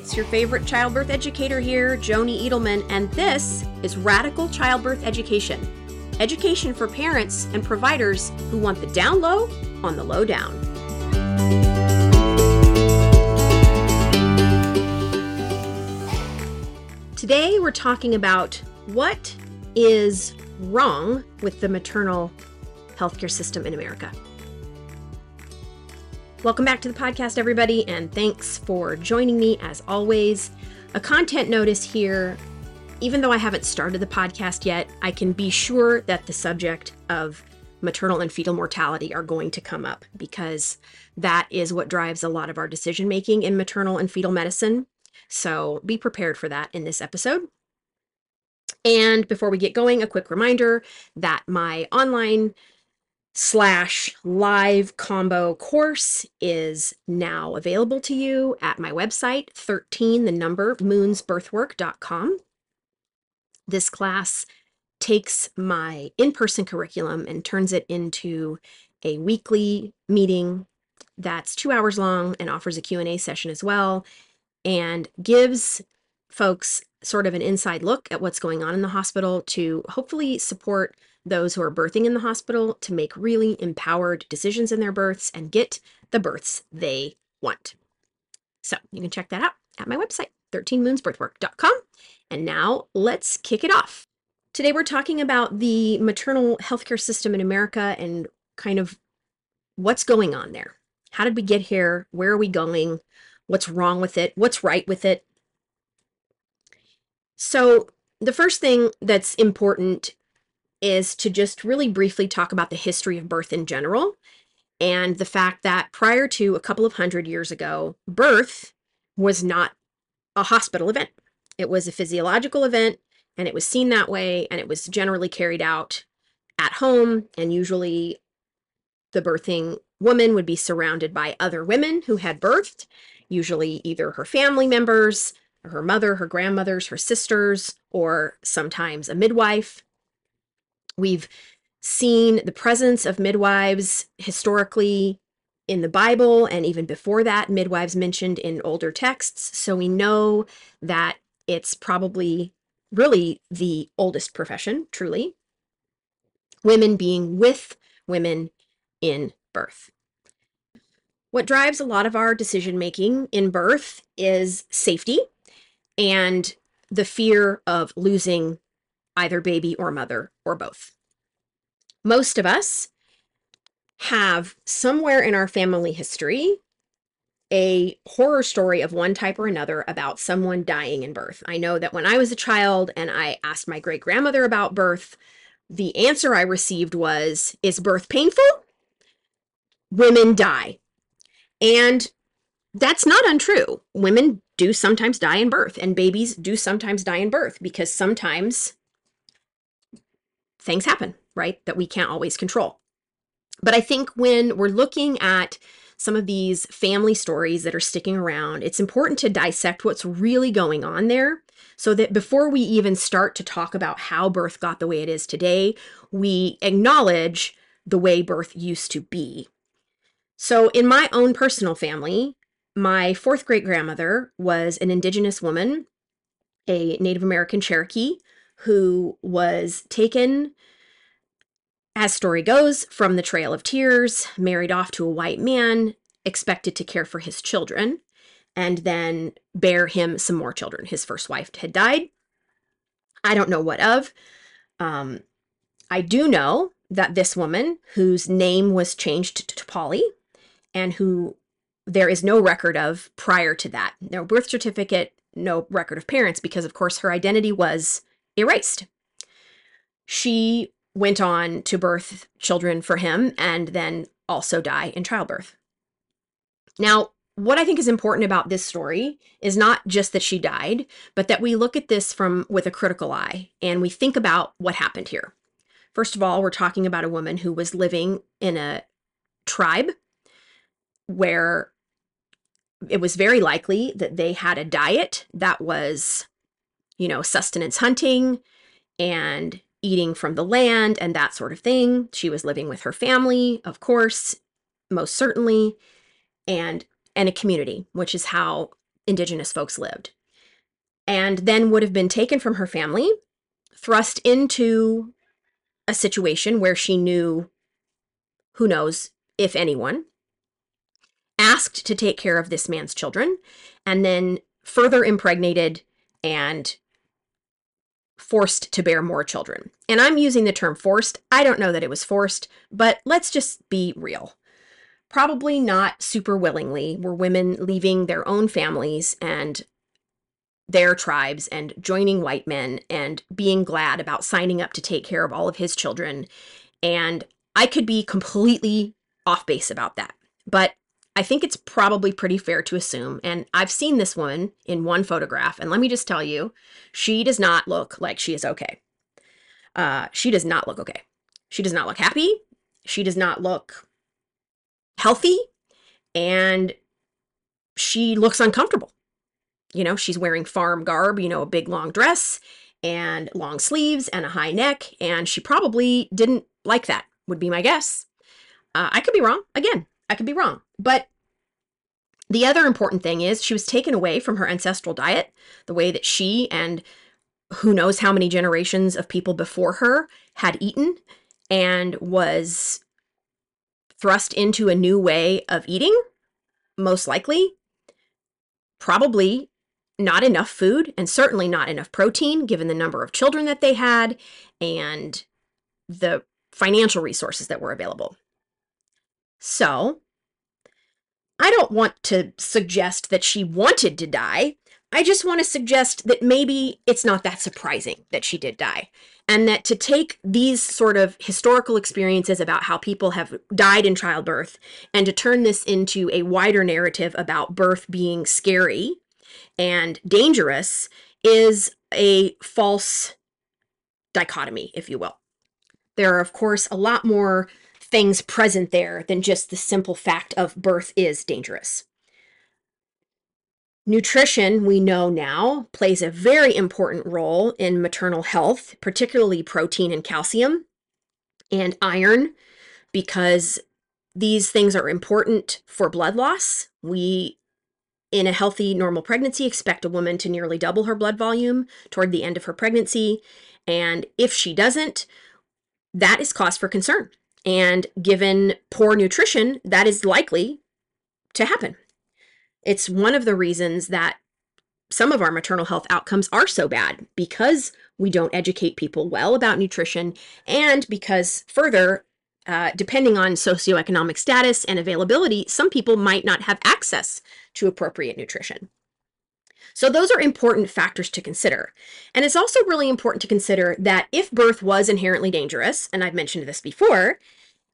It's your favorite childbirth educator here, Joni Edelman, and this is Radical Childbirth Education. Education for parents and providers who want the down low on the low down. Today we're talking about what is wrong with the maternal healthcare system in America. Welcome back to the podcast, everybody, and thanks for joining me as always. A content notice here even though I haven't started the podcast yet, I can be sure that the subject of maternal and fetal mortality are going to come up because that is what drives a lot of our decision making in maternal and fetal medicine. So be prepared for that in this episode. And before we get going, a quick reminder that my online slash live combo course is now available to you at my website 13 the number moonsbirthwork.com this class takes my in-person curriculum and turns it into a weekly meeting that's two hours long and offers a q&a session as well and gives folks sort of an inside look at what's going on in the hospital to hopefully support those who are birthing in the hospital to make really empowered decisions in their births and get the births they want. So you can check that out at my website, 13moonsbirthwork.com. And now let's kick it off. Today we're talking about the maternal healthcare system in America and kind of what's going on there. How did we get here? Where are we going? What's wrong with it? What's right with it? So, the first thing that's important is to just really briefly talk about the history of birth in general and the fact that prior to a couple of hundred years ago, birth was not a hospital event. It was a physiological event and it was seen that way and it was generally carried out at home and usually the birthing woman would be surrounded by other women who had birthed, usually either her family members, her mother, her grandmothers, her sisters, or sometimes a midwife. We've seen the presence of midwives historically in the Bible and even before that, midwives mentioned in older texts. So we know that it's probably really the oldest profession, truly. Women being with women in birth. What drives a lot of our decision making in birth is safety and the fear of losing either baby or mother or both. Most of us have somewhere in our family history a horror story of one type or another about someone dying in birth. I know that when I was a child and I asked my great grandmother about birth, the answer I received was Is birth painful? Women die. And that's not untrue. Women do sometimes die in birth, and babies do sometimes die in birth because sometimes things happen, right? That we can't always control. But I think when we're looking at some of these family stories that are sticking around, it's important to dissect what's really going on there so that before we even start to talk about how birth got the way it is today, we acknowledge the way birth used to be. So, in my own personal family, my fourth great grandmother was an Indigenous woman, a Native American Cherokee, who was taken, as story goes, from the Trail of Tears, married off to a white man, expected to care for his children, and then bear him some more children. His first wife had died. I don't know what of. Um, I do know that this woman, whose name was changed to Polly, and who there is no record of prior to that. No birth certificate, no record of parents, because of course her identity was erased. She went on to birth children for him and then also die in childbirth. Now, what I think is important about this story is not just that she died, but that we look at this from with a critical eye and we think about what happened here. First of all, we're talking about a woman who was living in a tribe where it was very likely that they had a diet that was, you know, sustenance hunting and eating from the land and that sort of thing. She was living with her family, of course, most certainly, and and a community, which is how indigenous folks lived and then would have been taken from her family, thrust into a situation where she knew who knows if anyone, asked to take care of this man's children, and then further impregnated and forced to bear more children. And I'm using the term forced. I don't know that it was forced, but let's just be real. Probably not super willingly were women leaving their own families and their tribes and joining white men and being glad about signing up to take care of all of his children. And I could be completely off base about that. But I think it's probably pretty fair to assume, and I've seen this woman in one photograph, and let me just tell you, she does not look like she is okay. Uh, she does not look okay. She does not look happy. She does not look healthy, and she looks uncomfortable. You know, she's wearing farm garb, you know, a big long dress and long sleeves and a high neck, and she probably didn't like that, would be my guess. Uh, I could be wrong. Again, I could be wrong. But the other important thing is she was taken away from her ancestral diet, the way that she and who knows how many generations of people before her had eaten, and was thrust into a new way of eating, most likely. Probably not enough food, and certainly not enough protein, given the number of children that they had and the financial resources that were available. So, I don't want to suggest that she wanted to die. I just want to suggest that maybe it's not that surprising that she did die. And that to take these sort of historical experiences about how people have died in childbirth and to turn this into a wider narrative about birth being scary and dangerous is a false dichotomy, if you will. There are, of course, a lot more things present there than just the simple fact of birth is dangerous. Nutrition, we know now, plays a very important role in maternal health, particularly protein and calcium and iron, because these things are important for blood loss. We, in a healthy, normal pregnancy, expect a woman to nearly double her blood volume toward the end of her pregnancy. And if she doesn't, that is cause for concern. And given poor nutrition, that is likely to happen. It's one of the reasons that some of our maternal health outcomes are so bad because we don't educate people well about nutrition, and because further, uh, depending on socioeconomic status and availability, some people might not have access to appropriate nutrition. So, those are important factors to consider. And it's also really important to consider that if birth was inherently dangerous, and I've mentioned this before,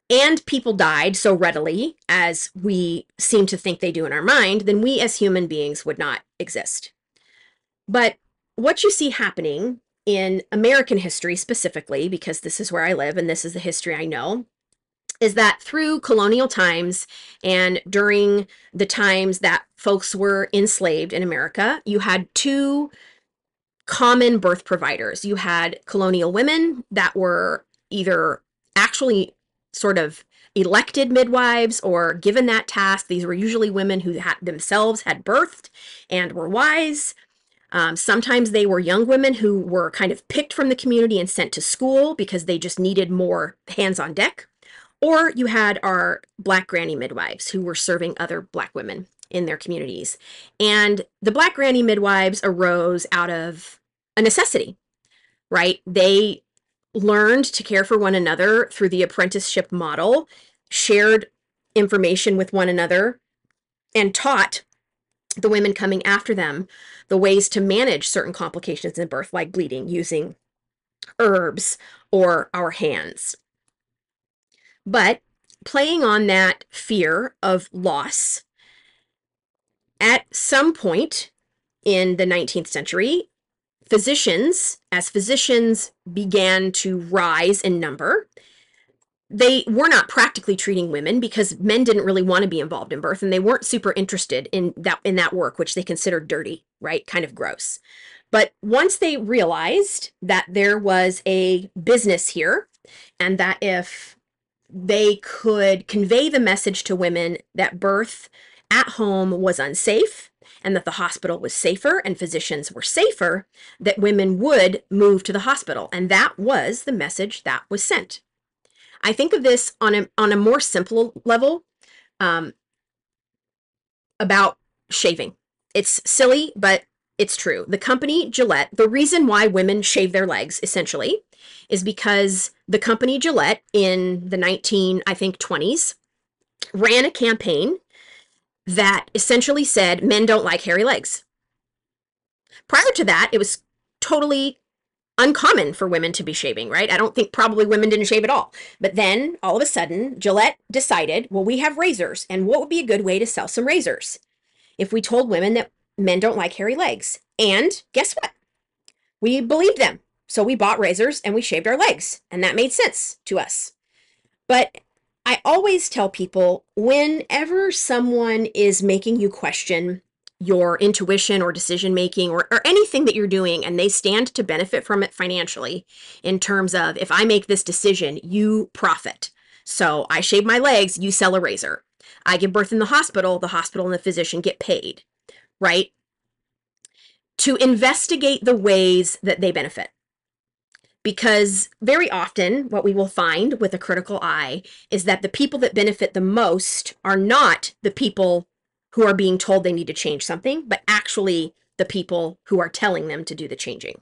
and people died so readily as we seem to think they do in our mind, then we as human beings would not exist. But what you see happening in American history specifically, because this is where I live and this is the history I know, is that through colonial times and during the times that folks were enslaved in America, you had two common birth providers. You had colonial women that were either actually sort of elected midwives or given that task. These were usually women who had themselves had birthed and were wise. Um, sometimes they were young women who were kind of picked from the community and sent to school because they just needed more hands on deck. Or you had our Black granny midwives who were serving other Black women in their communities. And the Black granny midwives arose out of a necessity, right? They learned to care for one another through the apprenticeship model, shared information with one another, and taught the women coming after them the ways to manage certain complications in birth, like bleeding, using herbs or our hands. But playing on that fear of loss, at some point in the 19th century, physicians, as physicians began to rise in number, they were not practically treating women because men didn't really want to be involved in birth and they weren't super interested in that in that work which they considered dirty right kind of gross. But once they realized that there was a business here and that if they could convey the message to women that birth at home was unsafe and that the hospital was safer and physicians were safer, that women would move to the hospital. And that was the message that was sent. I think of this on a, on a more simple level um, about shaving. It's silly, but it's true. The company Gillette, the reason why women shave their legs essentially is because the company Gillette in the 19, I think 20s ran a campaign that essentially said men don't like hairy legs. Prior to that, it was totally uncommon for women to be shaving, right? I don't think probably women didn't shave at all. But then all of a sudden, Gillette decided, well, we have razors, and what would be a good way to sell some razors? If we told women that men don't like hairy legs. And guess what? We believed them. So we bought razors and we shaved our legs, and that made sense to us. But I always tell people whenever someone is making you question your intuition or decision making or, or anything that you're doing and they stand to benefit from it financially in terms of if I make this decision, you profit. So I shave my legs, you sell a razor. I give birth in the hospital, the hospital and the physician get paid, right? To investigate the ways that they benefit because very often what we will find with a critical eye is that the people that benefit the most are not the people who are being told they need to change something, but actually the people who are telling them to do the changing.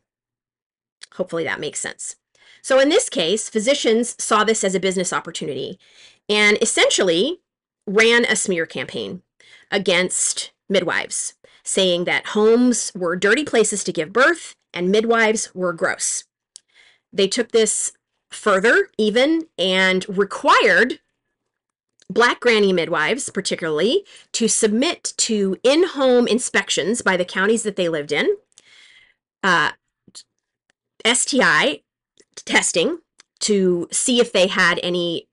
Hopefully that makes sense. So in this case, physicians saw this as a business opportunity and essentially ran a smear campaign against midwives, saying that homes were dirty places to give birth and midwives were gross. They took this further, even, and required Black granny midwives, particularly, to submit to in home inspections by the counties that they lived in, uh, STI testing to see if they had any,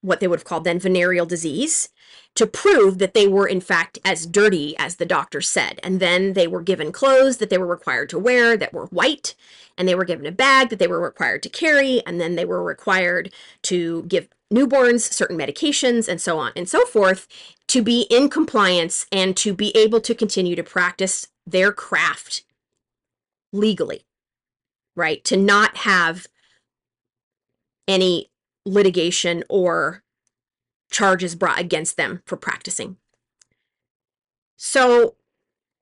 what they would have called then venereal disease, to prove that they were in fact as dirty as the doctor said. And then they were given clothes that they were required to wear that were white, and they were given a bag that they were required to carry, and then they were required to give newborns certain medications and so on and so forth to be in compliance and to be able to continue to practice their craft legally, right? To not have any litigation or charges brought against them for practicing. So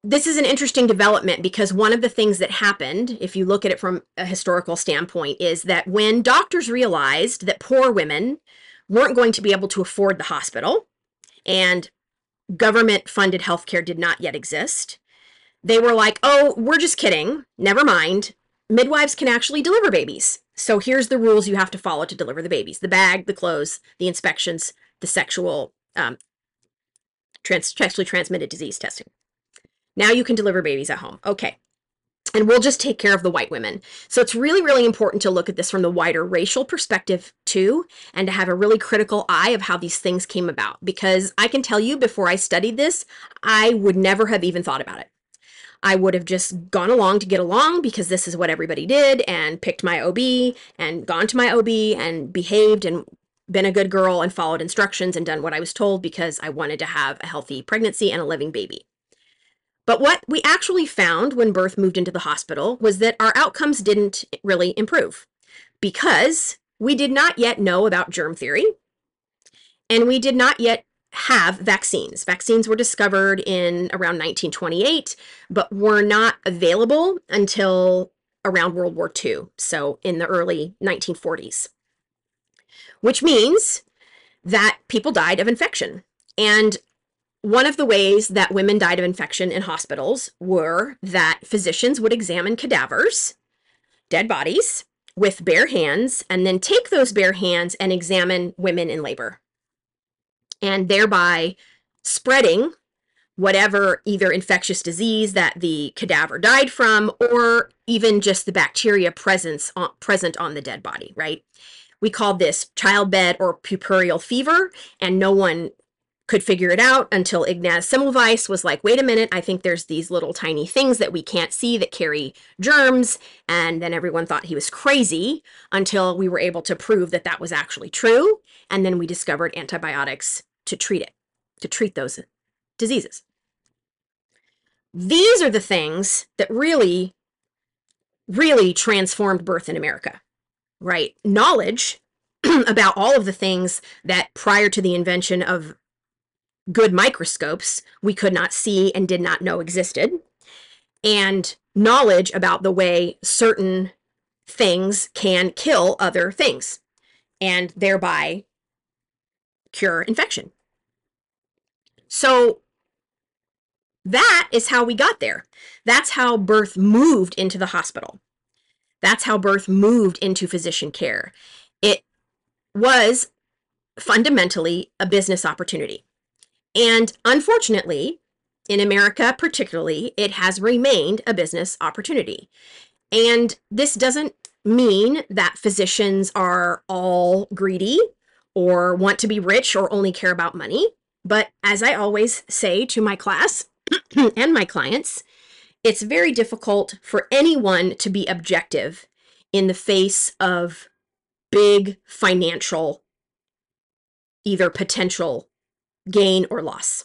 this is an interesting development because one of the things that happened, if you look at it from a historical standpoint, is that when doctors realized that poor women weren't going to be able to afford the hospital and government funded healthcare did not yet exist, they were like, oh, we're just kidding. Never mind. Midwives can actually deliver babies. So here's the rules you have to follow to deliver the babies the bag, the clothes, the inspections, the sexual um, trans- sexually transmitted disease testing. Now you can deliver babies at home. Okay. And we'll just take care of the white women. So it's really, really important to look at this from the wider racial perspective too, and to have a really critical eye of how these things came about. Because I can tell you, before I studied this, I would never have even thought about it. I would have just gone along to get along because this is what everybody did and picked my OB and gone to my OB and behaved and been a good girl and followed instructions and done what I was told because I wanted to have a healthy pregnancy and a living baby. But what we actually found when birth moved into the hospital was that our outcomes didn't really improve because we did not yet know about germ theory and we did not yet have vaccines. Vaccines were discovered in around 1928, but were not available until around World War II, so in the early 1940s which means that people died of infection. And one of the ways that women died of infection in hospitals were that physicians would examine cadavers, dead bodies, with bare hands, and then take those bare hands and examine women in labor. And thereby spreading whatever either infectious disease that the cadaver died from or even just the bacteria presence on, present on the dead body, right? We called this childbed or puerperal fever, and no one could figure it out until Ignaz Semmelweis was like, wait a minute, I think there's these little tiny things that we can't see that carry germs. And then everyone thought he was crazy until we were able to prove that that was actually true. And then we discovered antibiotics to treat it, to treat those diseases. These are the things that really, really transformed birth in America, right? Knowledge about all of the things that prior to the invention of good microscopes we could not see and did not know existed, and knowledge about the way certain things can kill other things and thereby cure infection. So that is how we got there. That's how birth moved into the hospital. That's how birth moved into physician care. It was fundamentally a business opportunity. And unfortunately, in America particularly, it has remained a business opportunity. And this doesn't mean that physicians are all greedy or want to be rich or only care about money. But as I always say to my class and my clients, it's very difficult for anyone to be objective in the face of big financial either potential gain or loss.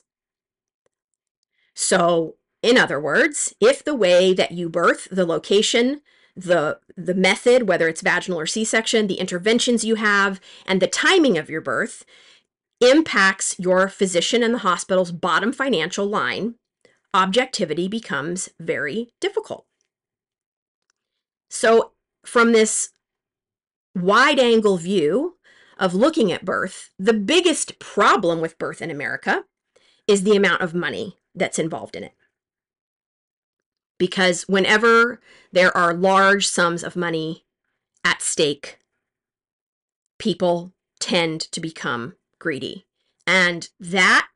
So, in other words, if the way that you birth, the location, the the method, whether it's vaginal or C-section, the interventions you have, and the timing of your birth impacts your physician and the hospital's bottom financial line, objectivity becomes very difficult. So, from this wide angle view of looking at birth, the biggest problem with birth in America is the amount of money that's involved in it. Because whenever there are large sums of money at stake, people tend to become greedy. And that,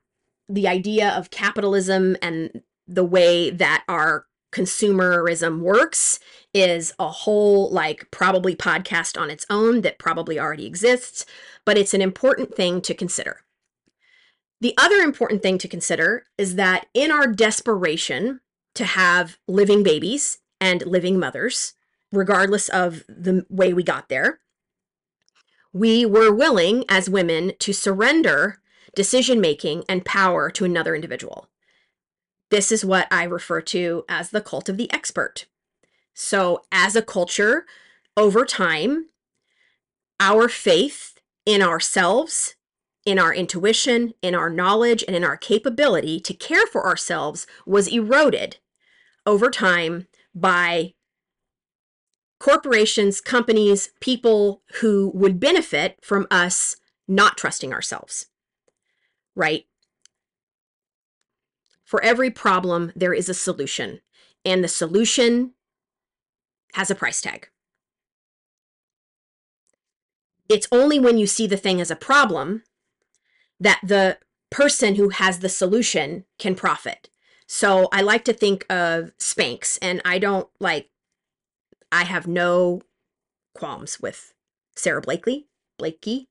the idea of capitalism and the way that our consumerism works is a whole like probably podcast on its own that probably already exists but it's an important thing to consider. The other important thing to consider is that in our desperation to have living babies and living mothers regardless of the way we got there we were willing as women to surrender decision making and power to another individual this is what I refer to as the cult of the expert. So, as a culture, over time, our faith in ourselves, in our intuition, in our knowledge, and in our capability to care for ourselves was eroded over time by corporations, companies, people who would benefit from us not trusting ourselves. Right? For every problem, there is a solution, and the solution has a price tag. It's only when you see the thing as a problem that the person who has the solution can profit. So I like to think of Spanx, and I don't like, I have no qualms with Sara Blakely, Blakey.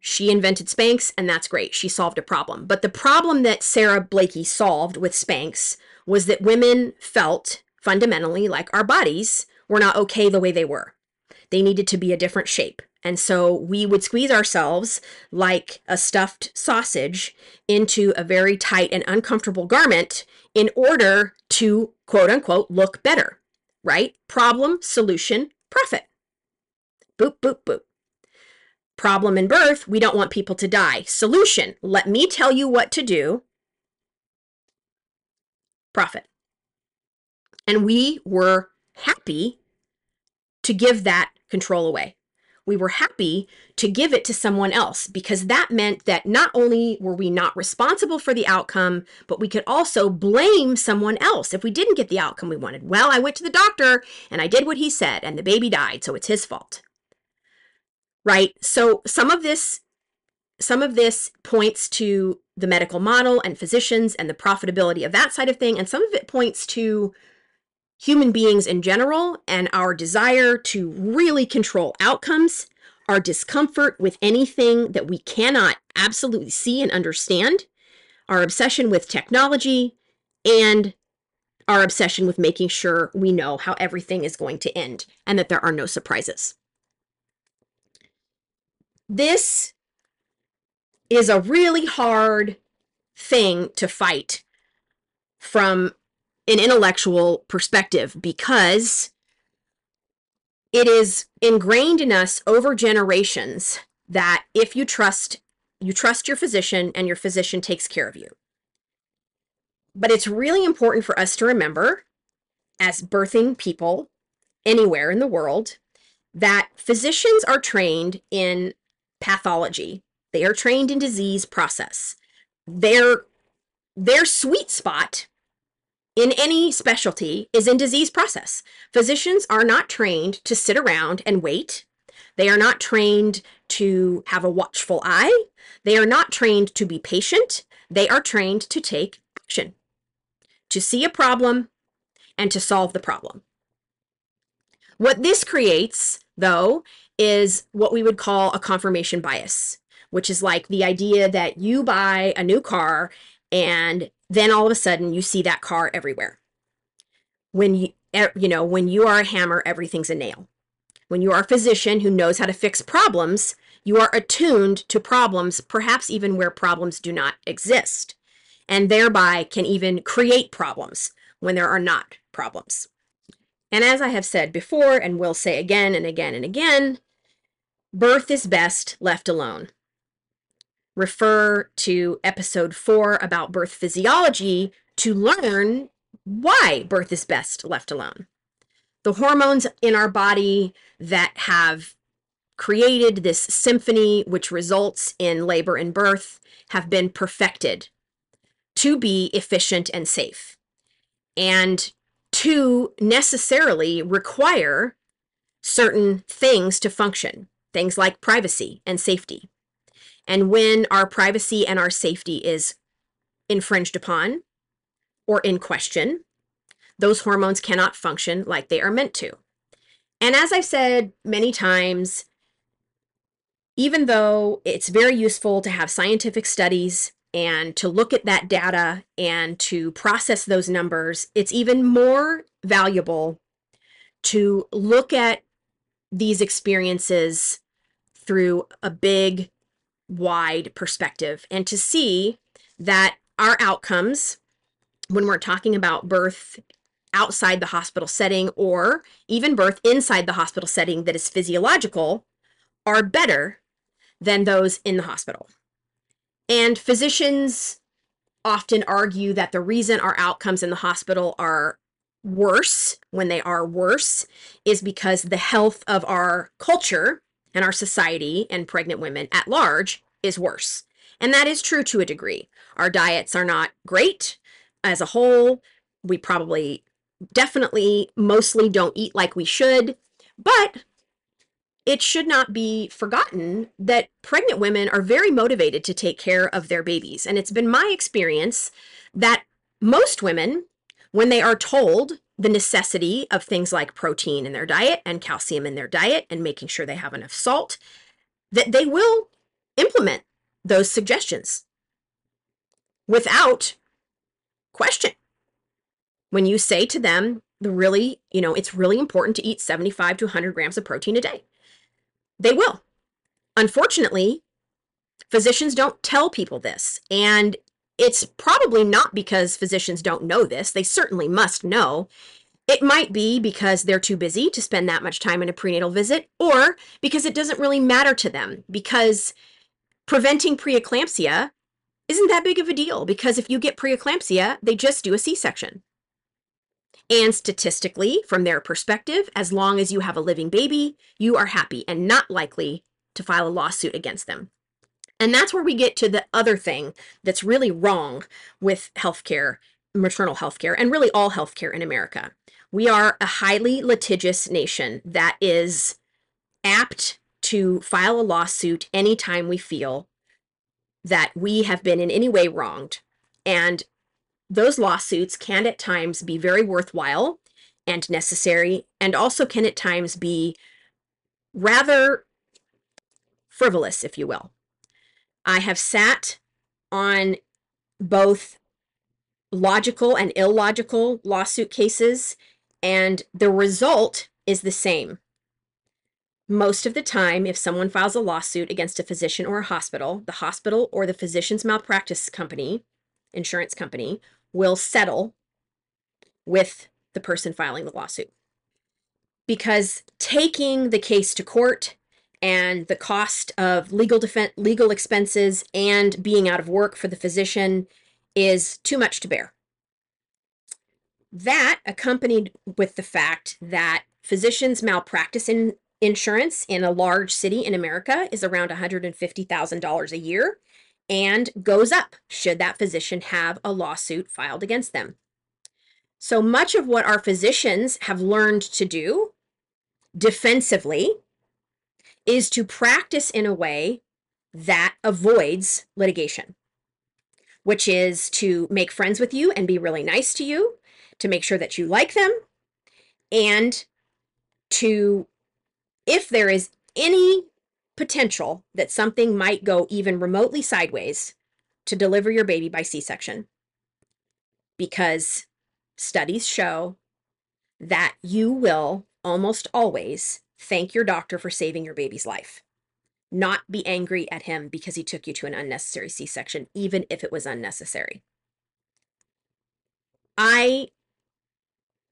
She invented Spanx, and that's great. She solved a problem. But the problem that Sara Blakey solved with Spanx was that women felt fundamentally like our bodies were not okay the way they were. They needed to be a different shape. And so we would squeeze ourselves like a stuffed sausage into a very tight and uncomfortable garment in order to quote unquote look better, right? Problem, solution, profit. Boop, boop, boop. Problem in birth, we don't want people to die. Solution, let me tell you what to do. Profit. And we were happy to give that control away. We were happy to give it to someone else because that meant that not only were we not responsible for the outcome, but we could also blame someone else if we didn't get the outcome we wanted. Well, I went to the doctor and I did what he said, and the baby died, so it's his fault right? So some of this some of this points to the medical model and physicians and the profitability of that side of thing and some of it points to human beings in general and our desire to really control outcomes, our discomfort with anything that we cannot absolutely see and understand, our obsession with technology, and our obsession with making sure we know how everything is going to end and that there are no surprises. This is a really hard thing to fight from an intellectual perspective because it is ingrained in us over generations that if you trust you trust your physician and your physician takes care of you. But it's really important for us to remember as birthing people anywhere in the world that physicians are trained in pathology they are trained in disease process their their sweet spot in any specialty is in disease process. Physicians are not trained to sit around and wait. They are not trained to have a watchful eye. They are not trained to be patient. They are trained to take action, to see a problem and to solve the problem. What this creates, though, is what we would call a confirmation bias, which is like the idea that you buy a new car and then all of a sudden you see that car everywhere. When you you know, when you are a hammer, everything's a nail. When you are a physician who knows how to fix problems, you are attuned to problems, perhaps even where problems do not exist, and thereby can even create problems when there are not problems. And as I have said before and will say again and again and again, birth is best left alone refer to episode four about birth physiology to learn why birth is best left alone. The hormones in our body that have created this symphony, which results in labor and birth, have been perfected to be efficient and safe and to necessarily require certain things to function, things like privacy and safety. And when our privacy and our safety is infringed upon or in question, those hormones cannot function like they are meant to. And as I've said many times, even though it's very useful to have scientific studies and to look at that data and to process those numbers, it's even more valuable to look at these experiences through a big wide perspective and to see that our outcomes when we're talking about birth outside the hospital setting or even birth inside the hospital setting that is physiological are better than those in the hospital. And physicians often argue that the reason our outcomes in the hospital are worse when they are worse is because the health of our culture and our society and pregnant women at large is worse. And that is true to a degree. Our diets are not great as a whole. We probably definitely mostly don't eat like we should, but it should not be forgotten that pregnant women are very motivated to take care of their babies. And it's been my experience that most women, when they are told the necessity of things like protein in their diet and calcium in their diet and making sure they have enough salt, that they will implement those suggestions without question. When you say to them, the really, you know, it's really important to eat 75 to 100 grams of protein a day, they will. Unfortunately, physicians don't tell people this. And it's probably not because physicians don't know this. They certainly must know. It might be because they're too busy to spend that much time in a prenatal visit, or because it doesn't really matter to them, because preventing preeclampsia isn't that big of a deal, because if you get preeclampsia, they just do a C section. And statistically, from their perspective, as long as you have a living baby, you are happy and not likely to file a lawsuit against them. And that's where we get to the other thing that's really wrong with healthcare, maternal healthcare, and really all healthcare in America. We are a highly litigious nation that is apt to file a lawsuit anytime we feel that we have been in any way wronged. And those lawsuits can at times be very worthwhile and necessary, and also can at times be rather frivolous, if you will. I have sat on both logical and illogical lawsuit cases, and the result is the same. Most of the time, if someone files a lawsuit against a physician or a hospital, the hospital or the physician's malpractice company, insurance company, will settle with the person filing the lawsuit. Because taking the case to court and the cost of legal defense legal expenses and being out of work for the physician is too much to bear. That accompanied with the fact that physicians malpractice in insurance in a large city in America is around $150,000 a year and goes up should that physician have a lawsuit filed against them. So much of what our physicians have learned to do defensively is to practice in a way that avoids litigation, which is to make friends with you and be really nice to you, to make sure that you like them, and to, if there is any potential that something might go even remotely sideways, to deliver your baby by C section. Because studies show that you will almost always thank your doctor for saving your baby's life, not be angry at him because he took you to an unnecessary C section, even if it was unnecessary. I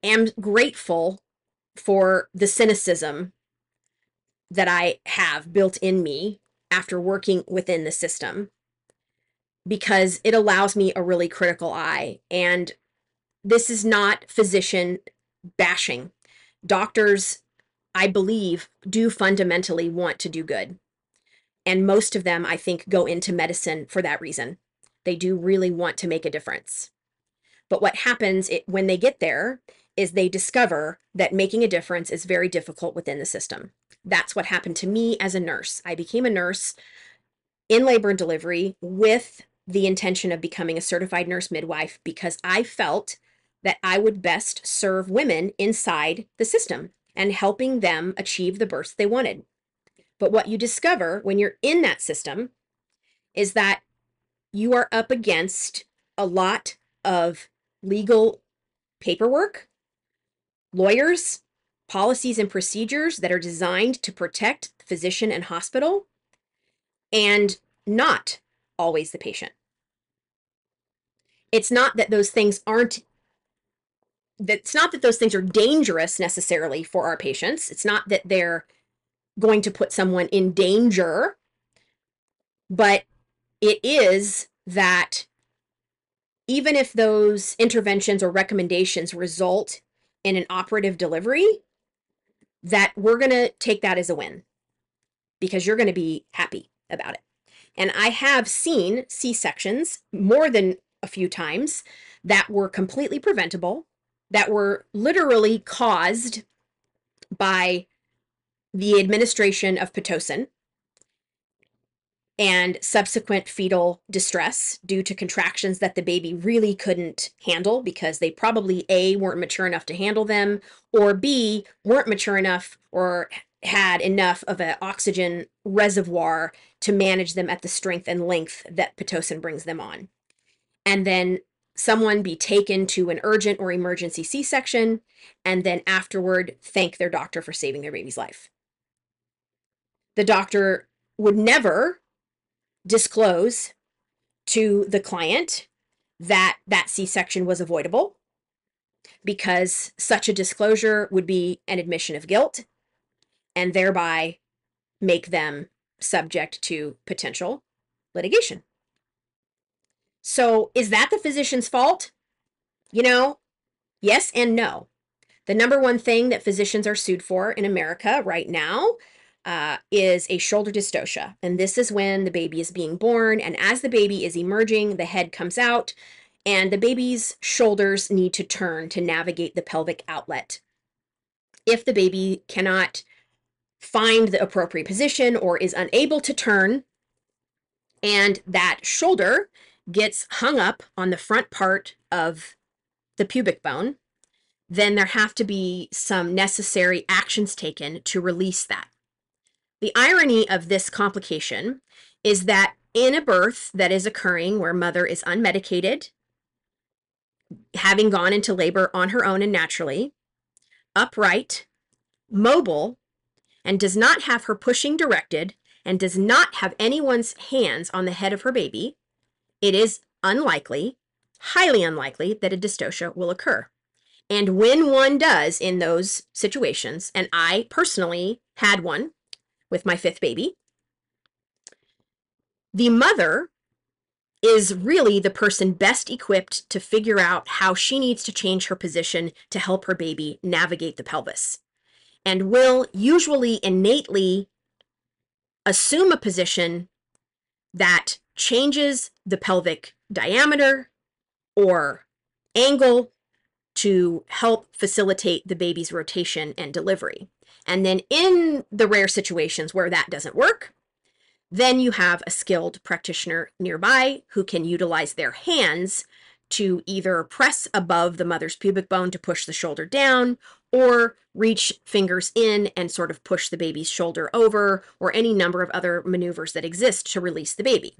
am grateful for the cynicism that I have built in me after working within the system because it allows me a really critical eye. And this is not physician bashing. Doctors I believe, do fundamentally want to do good. And most of them, I think, go into medicine for that reason. They do really want to make a difference. But what happens it, when they get there is they discover that making a difference is very difficult within the system. That's what happened to me as a nurse. I became a nurse in labor and delivery with the intention of becoming a certified nurse midwife because I felt that I would best serve women inside the system and helping them achieve the births they wanted. But what you discover when you're in that system is that you are up against a lot of legal paperwork, lawyers, policies and procedures that are designed to protect the physician and hospital, and not always the patient. It's not that those things aren't it's not that those things are dangerous necessarily for our patients. It's not that they're going to put someone in danger, but it is that even if those interventions or recommendations result in an operative delivery, that we're going to take that as a win because you're going to be happy about it. And I have seen C sections more than a few times that were completely preventable that were literally caused by the administration of Pitocin and subsequent fetal distress due to contractions that the baby really couldn't handle because they probably A, weren't mature enough to handle them, or B, weren't mature enough or had enough of an oxygen reservoir to manage them at the strength and length that Pitocin brings them on. And then someone be taken to an urgent or emergency C section, and then afterward thank their doctor for saving their baby's life. The doctor would never disclose to the client that that C section was avoidable because such a disclosure would be an admission of guilt and thereby make them subject to potential litigation. So, is that the physician's fault? You know, yes and no. The number one thing that physicians are sued for in America right now uh, is a shoulder dystocia. And this is when the baby is being born. And as the baby is emerging, the head comes out, and the baby's shoulders need to turn to navigate the pelvic outlet. If the baby cannot find the appropriate position or is unable to turn, and that shoulder gets hung up on the front part of the pubic bone, then there have to be some necessary actions taken to release that. The irony of this complication is that in a birth that is occurring where mother is unmedicated, having gone into labor on her own and naturally, upright, mobile, and does not have her pushing directed, and does not have anyone's hands on the head of her baby, it is unlikely, highly unlikely, that a dystocia will occur. And when one does in those situations, and I personally had one with my fifth baby, the mother is really the person best equipped to figure out how she needs to change her position to help her baby navigate the pelvis and will usually innately assume a position that changes the pelvic diameter or angle to help facilitate the baby's rotation and delivery. And then in the rare situations where that doesn't work, then you have a skilled practitioner nearby who can utilize their hands to either press above the mother's pubic bone to push the shoulder down or reach fingers in and sort of push the baby's shoulder over or any number of other maneuvers that exist to release the baby.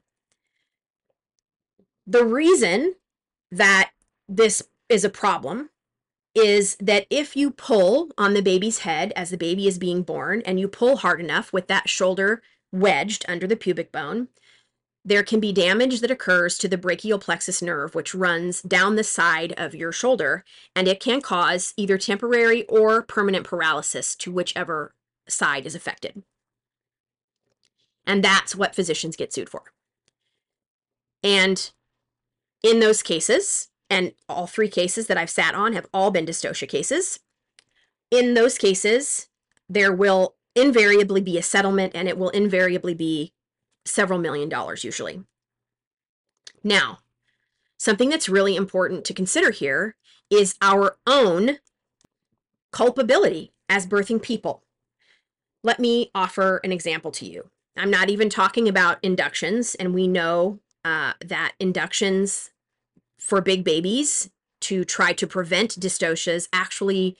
The reason that this is a problem is that if you pull on the baby's head as the baby is being born and you pull hard enough with that shoulder wedged under the pubic bone, there can be damage that occurs to the brachial plexus nerve, which runs down the side of your shoulder, and it can cause either temporary or permanent paralysis to whichever side is affected. And that's what physicians get sued for. And in those cases, and all three cases that I've sat on have all been dystocia cases, in those cases, there will invariably be a settlement and it will invariably be several million dollars usually. Now, something that's really important to consider here is our own culpability as birthing people. Let me offer an example to you. I'm not even talking about inductions, and we know uh, that inductions for big babies to try to prevent dystocias actually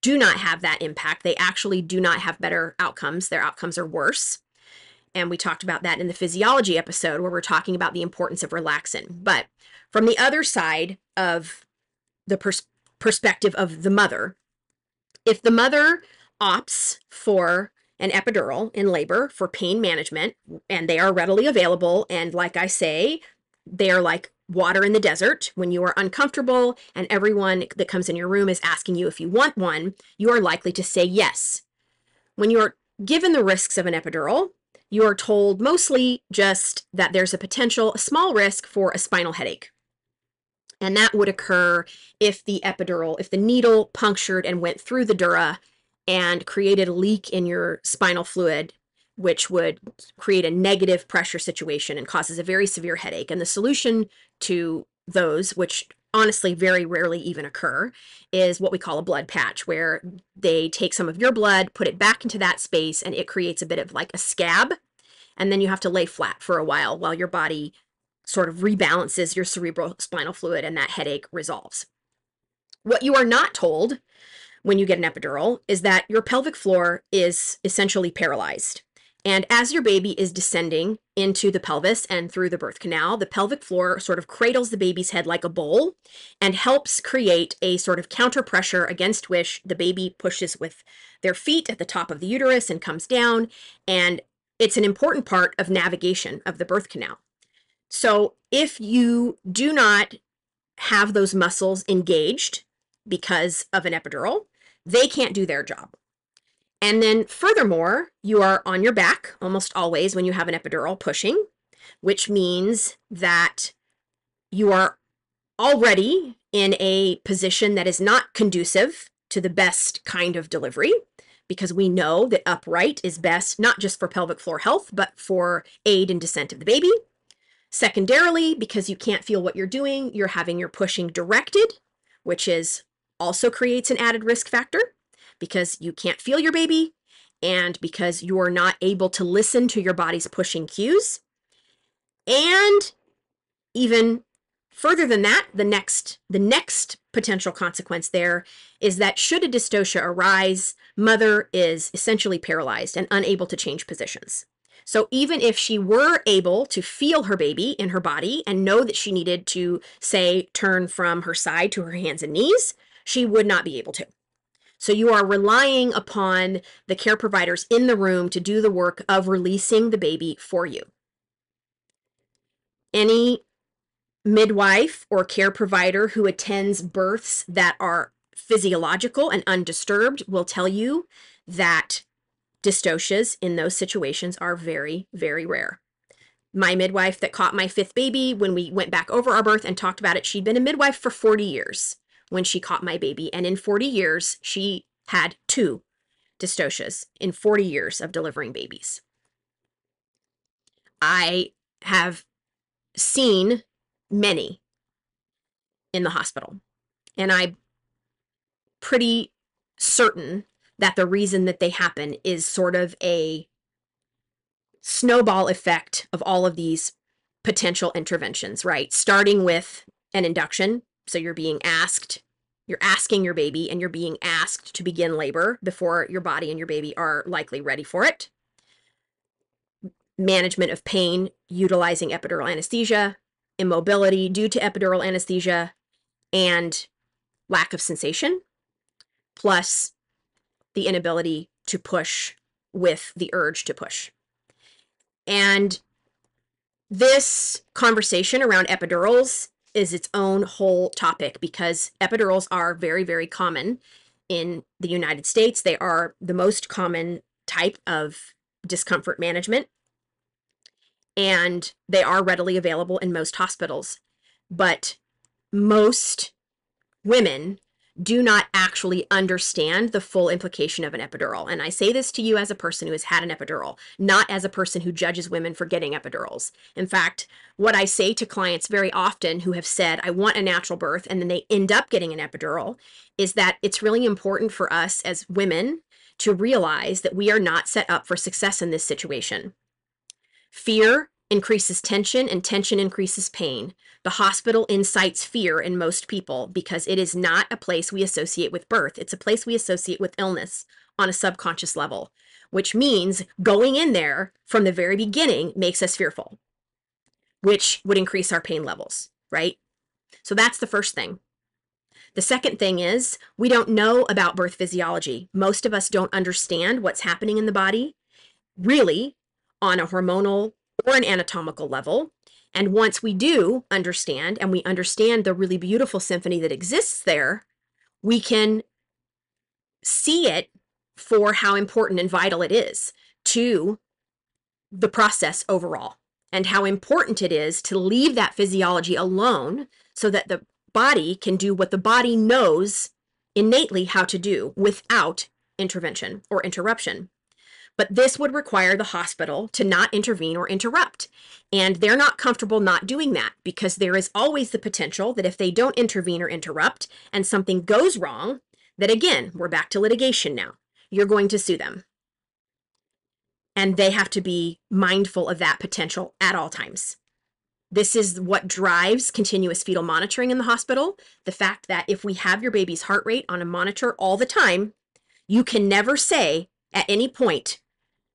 do not have that impact. They actually do not have better outcomes. Their outcomes are worse. And we talked about that in the physiology episode where we're talking about the importance of relaxin. But from the other side of the pers- perspective of the mother, if the mother opts for an epidural in labor for pain management, and they are readily available, and like I say, they are like water in the desert. When you are uncomfortable and everyone that comes in your room is asking you if you want one, you are likely to say yes. When you're given the risks of an epidural, you are told mostly just that there's a potential, a small risk for a spinal headache. And that would occur if the epidural, if the needle punctured and went through the dura and created a leak in your spinal fluid which would create a negative pressure situation and causes a very severe headache. And the solution to those, which honestly very rarely even occur, is what we call a blood patch, where they take some of your blood, put it back into that space, and it creates a bit of like a scab. And then you have to lay flat for a while while your body sort of rebalances your cerebral spinal fluid and that headache resolves. What you are not told when you get an epidural is that your pelvic floor is essentially paralyzed. And as your baby is descending into the pelvis and through the birth canal, the pelvic floor sort of cradles the baby's head like a bowl and helps create a sort of counter pressure against which the baby pushes with their feet at the top of the uterus and comes down. And it's an important part of navigation of the birth canal. So if you do not have those muscles engaged because of an epidural, they can't do their job. And then furthermore, you are on your back almost always when you have an epidural pushing, which means that you are already in a position that is not conducive to the best kind of delivery because we know that upright is best not just for pelvic floor health, but for aid in descent of the baby. Secondarily, because you can't feel what you're doing, you're having your pushing directed, which is also creates an added risk factor because you can't feel your baby and because you're not able to listen to your body's pushing cues. And even further than that, the next the next potential consequence there is that should a dystocia arise, mother is essentially paralyzed and unable to change positions. So even if she were able to feel her baby in her body and know that she needed to say turn from her side to her hands and knees, she would not be able to. So you are relying upon the care providers in the room to do the work of releasing the baby for you. Any midwife or care provider who attends births that are physiological and undisturbed will tell you that dystocias in those situations are very, very rare. My midwife that caught my fifth baby, when we went back over our birth and talked about it, she'd been a midwife for 40 years when she caught my baby. And in 40 years, she had two dystocias in 40 years of delivering babies. I have seen many in the hospital. And I'm pretty certain that the reason that they happen is sort of a snowball effect of all of these potential interventions, right? Starting with an induction. So you're being asked, you're asking your baby, and you're being asked to begin labor before your body and your baby are likely ready for it. Management of pain utilizing epidural anesthesia, immobility due to epidural anesthesia, and lack of sensation, plus the inability to push with the urge to push. And this conversation around epidurals is its own whole topic because epidurals are very, very common in the United States. They are the most common type of discomfort management, and they are readily available in most hospitals. But most women do not actually understand the full implication of an epidural. And I say this to you as a person who has had an epidural, not as a person who judges women for getting epidurals. In fact, what I say to clients very often who have said, I want a natural birth, and then they end up getting an epidural, is that it's really important for us as women to realize that we are not set up for success in this situation. Fear increases tension, and tension increases pain. The hospital incites fear in most people because it is not a place we associate with birth. It's a place we associate with illness on a subconscious level, which means going in there from the very beginning makes us fearful, which would increase our pain levels, right? So that's the first thing. The second thing is we don't know about birth physiology. Most of us don't understand what's happening in the body really on a hormonal or an anatomical level. And once we do understand and we understand the really beautiful symphony that exists there, we can see it for how important and vital it is to the process overall and how important it is to leave that physiology alone so that the body can do what the body knows innately how to do without intervention or interruption. But this would require the hospital to not intervene or interrupt. And they're not comfortable not doing that because there is always the potential that if they don't intervene or interrupt and something goes wrong, that again, we're back to litigation now. You're going to sue them. And they have to be mindful of that potential at all times. This is what drives continuous fetal monitoring in the hospital. The fact that if we have your baby's heart rate on a monitor all the time, you can never say at any point,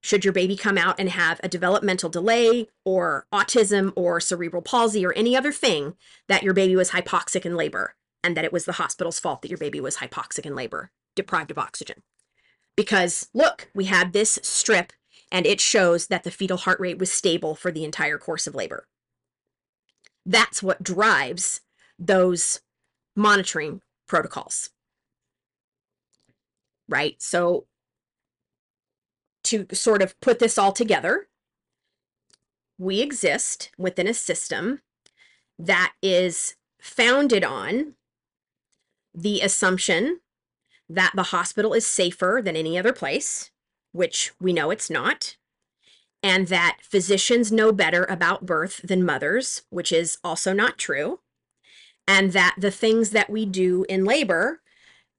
should your baby come out and have a developmental delay or autism or cerebral palsy or any other thing that your baby was hypoxic in labor and that it was the hospital's fault that your baby was hypoxic in labor, deprived of oxygen. Because look, we had this strip and it shows that the fetal heart rate was stable for the entire course of labor. That's what drives those monitoring protocols. Right? So to sort of put this all together, we exist within a system that is founded on the assumption that the hospital is safer than any other place, which we know it's not, and that physicians know better about birth than mothers, which is also not true, and that the things that we do in labor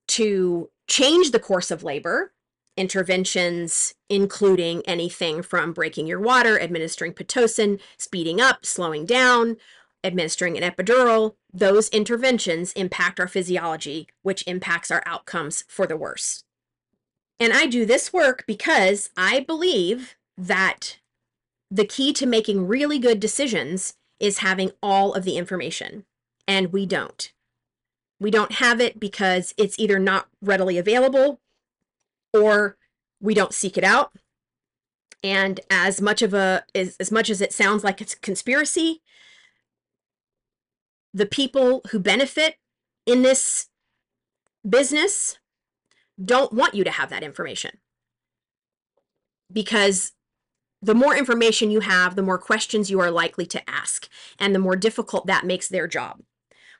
to change the course of labor interventions, including anything from breaking your water, administering Pitocin, speeding up, slowing down, administering an epidural, those interventions impact our physiology, which impacts our outcomes for the worse. And I do this work because I believe that the key to making really good decisions is having all of the information, and we don't. We don't have it because it's either not readily available or we don't seek it out. And as much of a as, as much as it sounds like it's a conspiracy, the people who benefit in this business don't want you to have that information because the more information you have, the more questions you are likely to ask, and the more difficult that makes their job.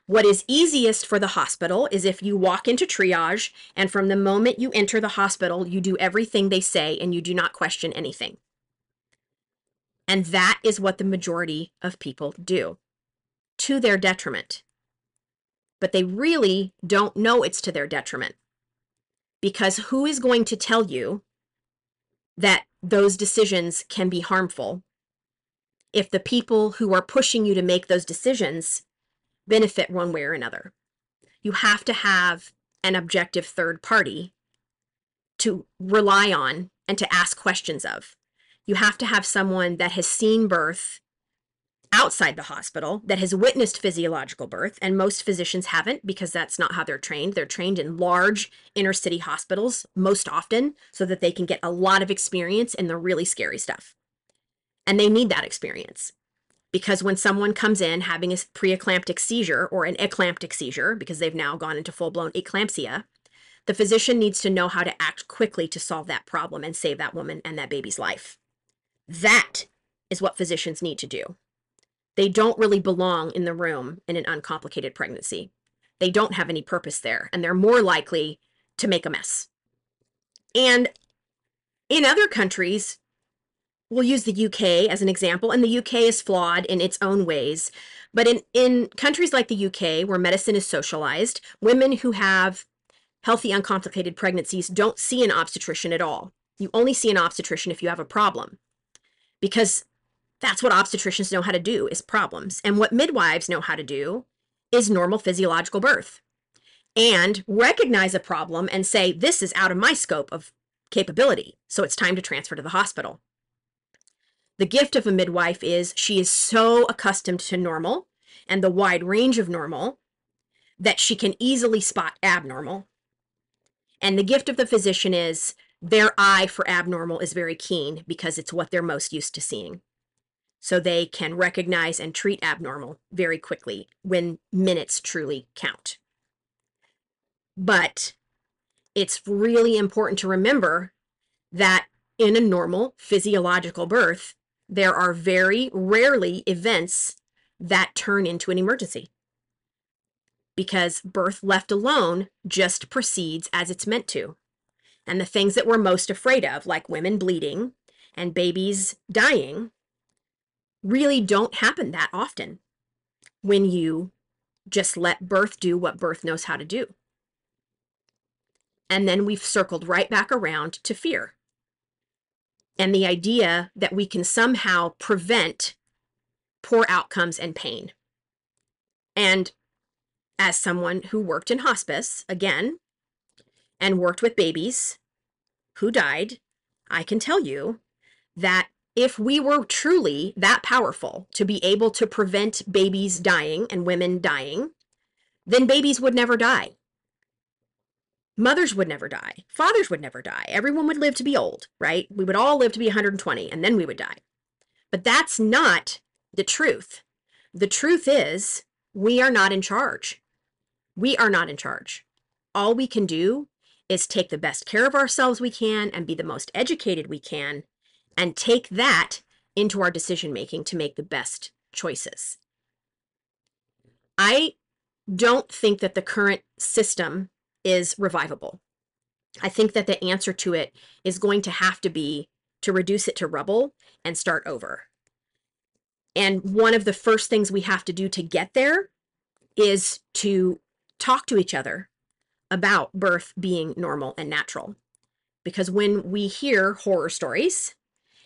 What is easiest for the hospital is if you walk into triage, and from the moment you enter the hospital, you do everything they say and you do not question anything. And that is what the majority of people do to their detriment. But they really don't know it's to their detriment. Because who is going to tell you that those decisions can be harmful if the people who are pushing you to make those decisions benefit one way or another. You have to have an objective third party to rely on and to ask questions of. You have to have someone that has seen birth outside the hospital that has witnessed physiological birth, and most physicians haven't because that's not how they're trained. They're trained in large inner city hospitals most often so that they can get a lot of experience in the really scary stuff. And they need that experience because when someone comes in having a preeclamptic seizure or an eclamptic seizure, because they've now gone into full blown eclampsia, the physician needs to know how to act quickly to solve that problem and save that woman and that baby's life. That is what physicians need to do. They don't really belong in the room in an uncomplicated pregnancy. They don't have any purpose there, and they're more likely to make a mess. And in other countries, we'll use the UK as an example, and the UK is flawed in its own ways. But in, in countries like the UK, where medicine is socialized, women who have healthy, uncomplicated pregnancies don't see an obstetrician at all. You only see an obstetrician if you have a problem because that's what obstetricians know how to do is problems. And what midwives know how to do is normal physiological birth and recognize a problem and say, this is out of my scope of capability. So it's time to transfer to the hospital. The gift of a midwife is she is so accustomed to normal and the wide range of normal that she can easily spot abnormal. And the gift of the physician is their eye for abnormal is very keen because it's what they're most used to seeing so they can recognize and treat abnormal very quickly when minutes truly count. But it's really important to remember that in a normal physiological birth, there are very rarely events that turn into an emergency because birth left alone just proceeds as it's meant to. And the things that we're most afraid of, like women bleeding and babies dying, really don't happen that often when you just let birth do what birth knows how to do. And then we've circled right back around to fear. And the idea that we can somehow prevent poor outcomes and pain. And as someone who worked in hospice, again, and worked with babies who died, I can tell you that if we were truly that powerful to be able to prevent babies dying and women dying, then babies would never die. Mothers would never die. Fathers would never die. Everyone would live to be old, right? We would all live to be 120 and then we would die. But that's not the truth. The truth is, we are not in charge. We are not in charge. All we can do is take the best care of ourselves we can and be the most educated we can and take that into our decision making to make the best choices. I don't think that the current system is revivable. I think that the answer to it is going to have to be to reduce it to rubble and start over. And one of the first things we have to do to get there is to talk to each other about birth being normal and natural. Because when we hear horror stories,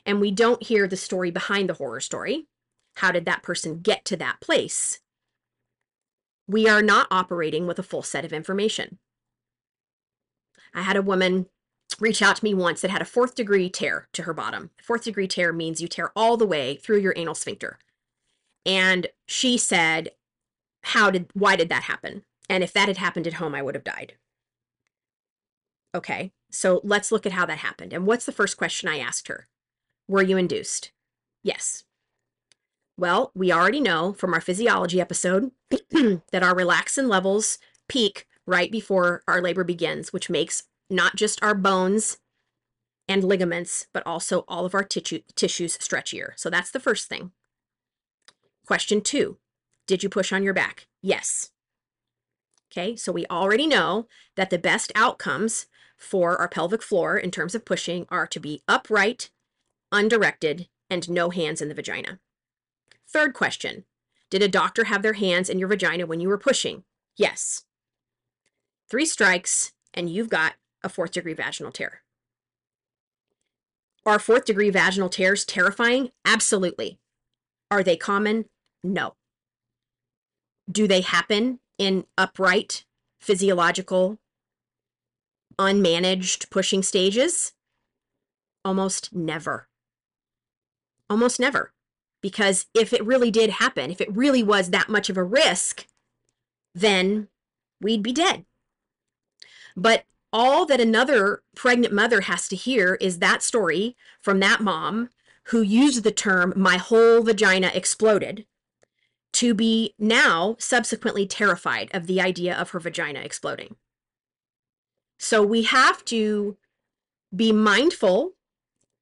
and we don't hear the story behind the horror story. How did that person get to that place? We are not operating with a full set of information. I had a woman reach out to me once that had a fourth degree tear to her bottom. Fourth degree tear means you tear all the way through your anal sphincter. And she said, How did, why did that happen? And if that had happened at home, I would have died. Okay, so let's look at how that happened. And what's the first question I asked her? Were you induced? Yes. Well, we already know from our physiology episode that our relaxin levels peak right before our labor begins, which makes not just our bones and ligaments, but also all of our tissue, tissues stretchier. So that's the first thing. Question two Did you push on your back? Yes. Okay, so we already know that the best outcomes for our pelvic floor in terms of pushing are to be upright, undirected, and no hands in the vagina. Third question Did a doctor have their hands in your vagina when you were pushing? Yes. Three strikes, and you've got a fourth degree vaginal tear. Are fourth degree vaginal tears terrifying? Absolutely. Are they common? No. Do they happen in upright, physiological, unmanaged pushing stages? Almost never. Almost never. Because if it really did happen, if it really was that much of a risk, then we'd be dead. But all that another pregnant mother has to hear is that story from that mom who used the term, my whole vagina exploded, to be now subsequently terrified of the idea of her vagina exploding. So we have to be mindful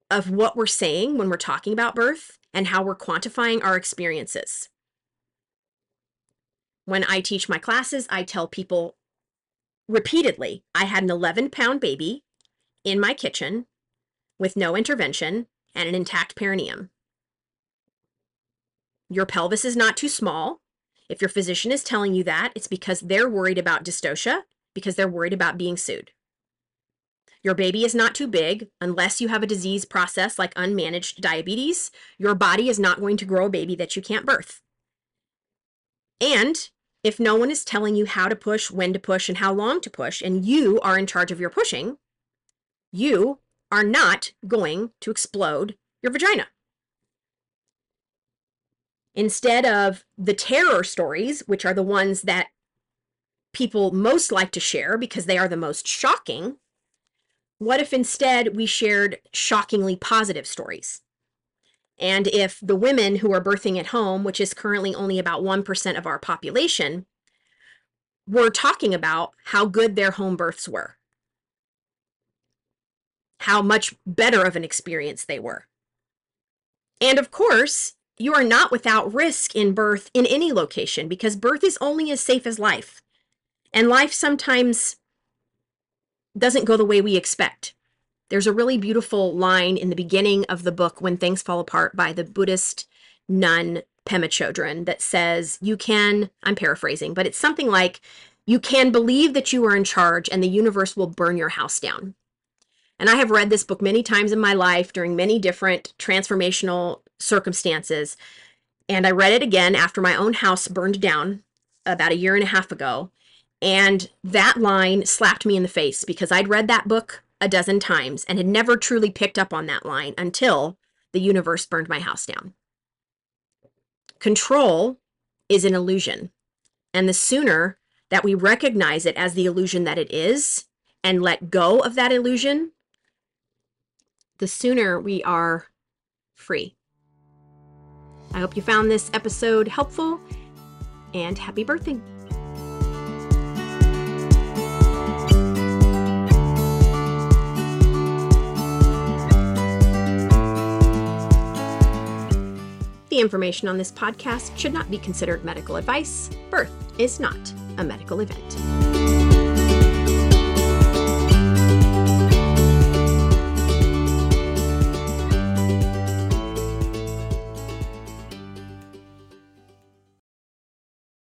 of what we're saying when we're talking about birth and how we're quantifying our experiences. When I teach my classes, I tell people repeatedly I had an 11 pound baby in my kitchen with no intervention and an intact perineum. Your pelvis is not too small. If your physician is telling you that, it's because they're worried about dystocia, because they're worried about being sued. Your baby is not too big unless you have a disease process like unmanaged diabetes. Your body is not going to grow a baby that you can't birth. And if no one is telling you how to push, when to push, and how long to push, and you are in charge of your pushing, you are not going to explode your vagina. Instead of the terror stories, which are the ones that people most like to share because they are the most shocking, what if instead we shared shockingly positive stories? And if the women who are birthing at home, which is currently only about 1% of our population, were talking about how good their home births were, how much better of an experience they were. And of course, you are not without risk in birth in any location because birth is only as safe as life. And life sometimes doesn't go the way we expect. There's a really beautiful line in the beginning of the book, When Things Fall Apart, by the Buddhist nun Pema Chodron that says, You can, I'm paraphrasing, but it's something like, You can believe that you are in charge and the universe will burn your house down. And I have read this book many times in my life during many different transformational circumstances. And I read it again after my own house burned down about a year and a half ago. And that line slapped me in the face because I'd read that book a dozen times and had never truly picked up on that line until the universe burned my house down. Control is an illusion. And the sooner that we recognize it as the illusion that it is and let go of that illusion, the sooner we are free. I hope you found this episode helpful and happy birthday. The information on this podcast should not be considered medical advice. Birth is not a medical event.